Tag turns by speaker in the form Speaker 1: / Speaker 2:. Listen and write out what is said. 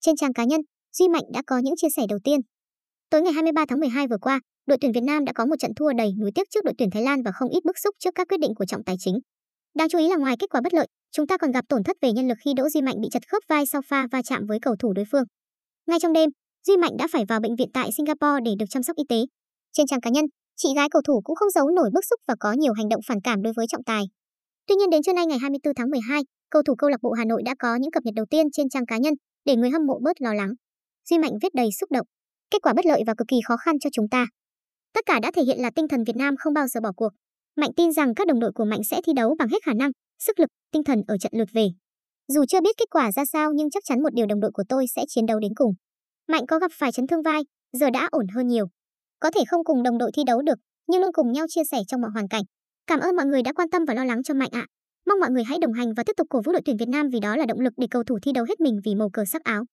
Speaker 1: Trên trang cá nhân, Duy Mạnh đã có những chia sẻ đầu tiên. Tối ngày 23 tháng 12 vừa qua, đội tuyển Việt Nam đã có một trận thua đầy nuối tiếc trước đội tuyển Thái Lan và không ít bức xúc trước các quyết định của trọng tài chính. Đáng chú ý là ngoài kết quả bất lợi, chúng ta còn gặp tổn thất về nhân lực khi Đỗ Duy Mạnh bị chật khớp vai sau pha va chạm với cầu thủ đối phương. Ngay trong đêm, Duy Mạnh đã phải vào bệnh viện tại Singapore để được chăm sóc y tế. Trên trang cá nhân, chị gái cầu thủ cũng không giấu nổi bức xúc và có nhiều hành động phản cảm đối với trọng tài. Tuy nhiên đến trưa nay ngày 24 tháng 12, cầu thủ câu lạc bộ Hà Nội đã có những cập nhật đầu tiên trên trang cá nhân để người hâm mộ bớt lo lắng. Duy Mạnh viết đầy xúc động. Kết quả bất lợi và cực kỳ khó khăn cho chúng ta. Tất cả đã thể hiện là tinh thần Việt Nam không bao giờ bỏ cuộc. Mạnh tin rằng các đồng đội của Mạnh sẽ thi đấu bằng hết khả năng, sức lực, tinh thần ở trận lượt về. Dù chưa biết kết quả ra sao nhưng chắc chắn một điều đồng đội của tôi sẽ chiến đấu đến cùng. Mạnh có gặp phải chấn thương vai, giờ đã ổn hơn nhiều. Có thể không cùng đồng đội thi đấu được, nhưng luôn cùng nhau chia sẻ trong mọi hoàn cảnh. Cảm ơn mọi người đã quan tâm và lo lắng cho Mạnh ạ. Mong mọi người hãy đồng hành và tiếp tục cổ vũ đội tuyển Việt Nam vì đó là động lực để cầu thủ thi đấu hết mình vì màu cờ sắc áo.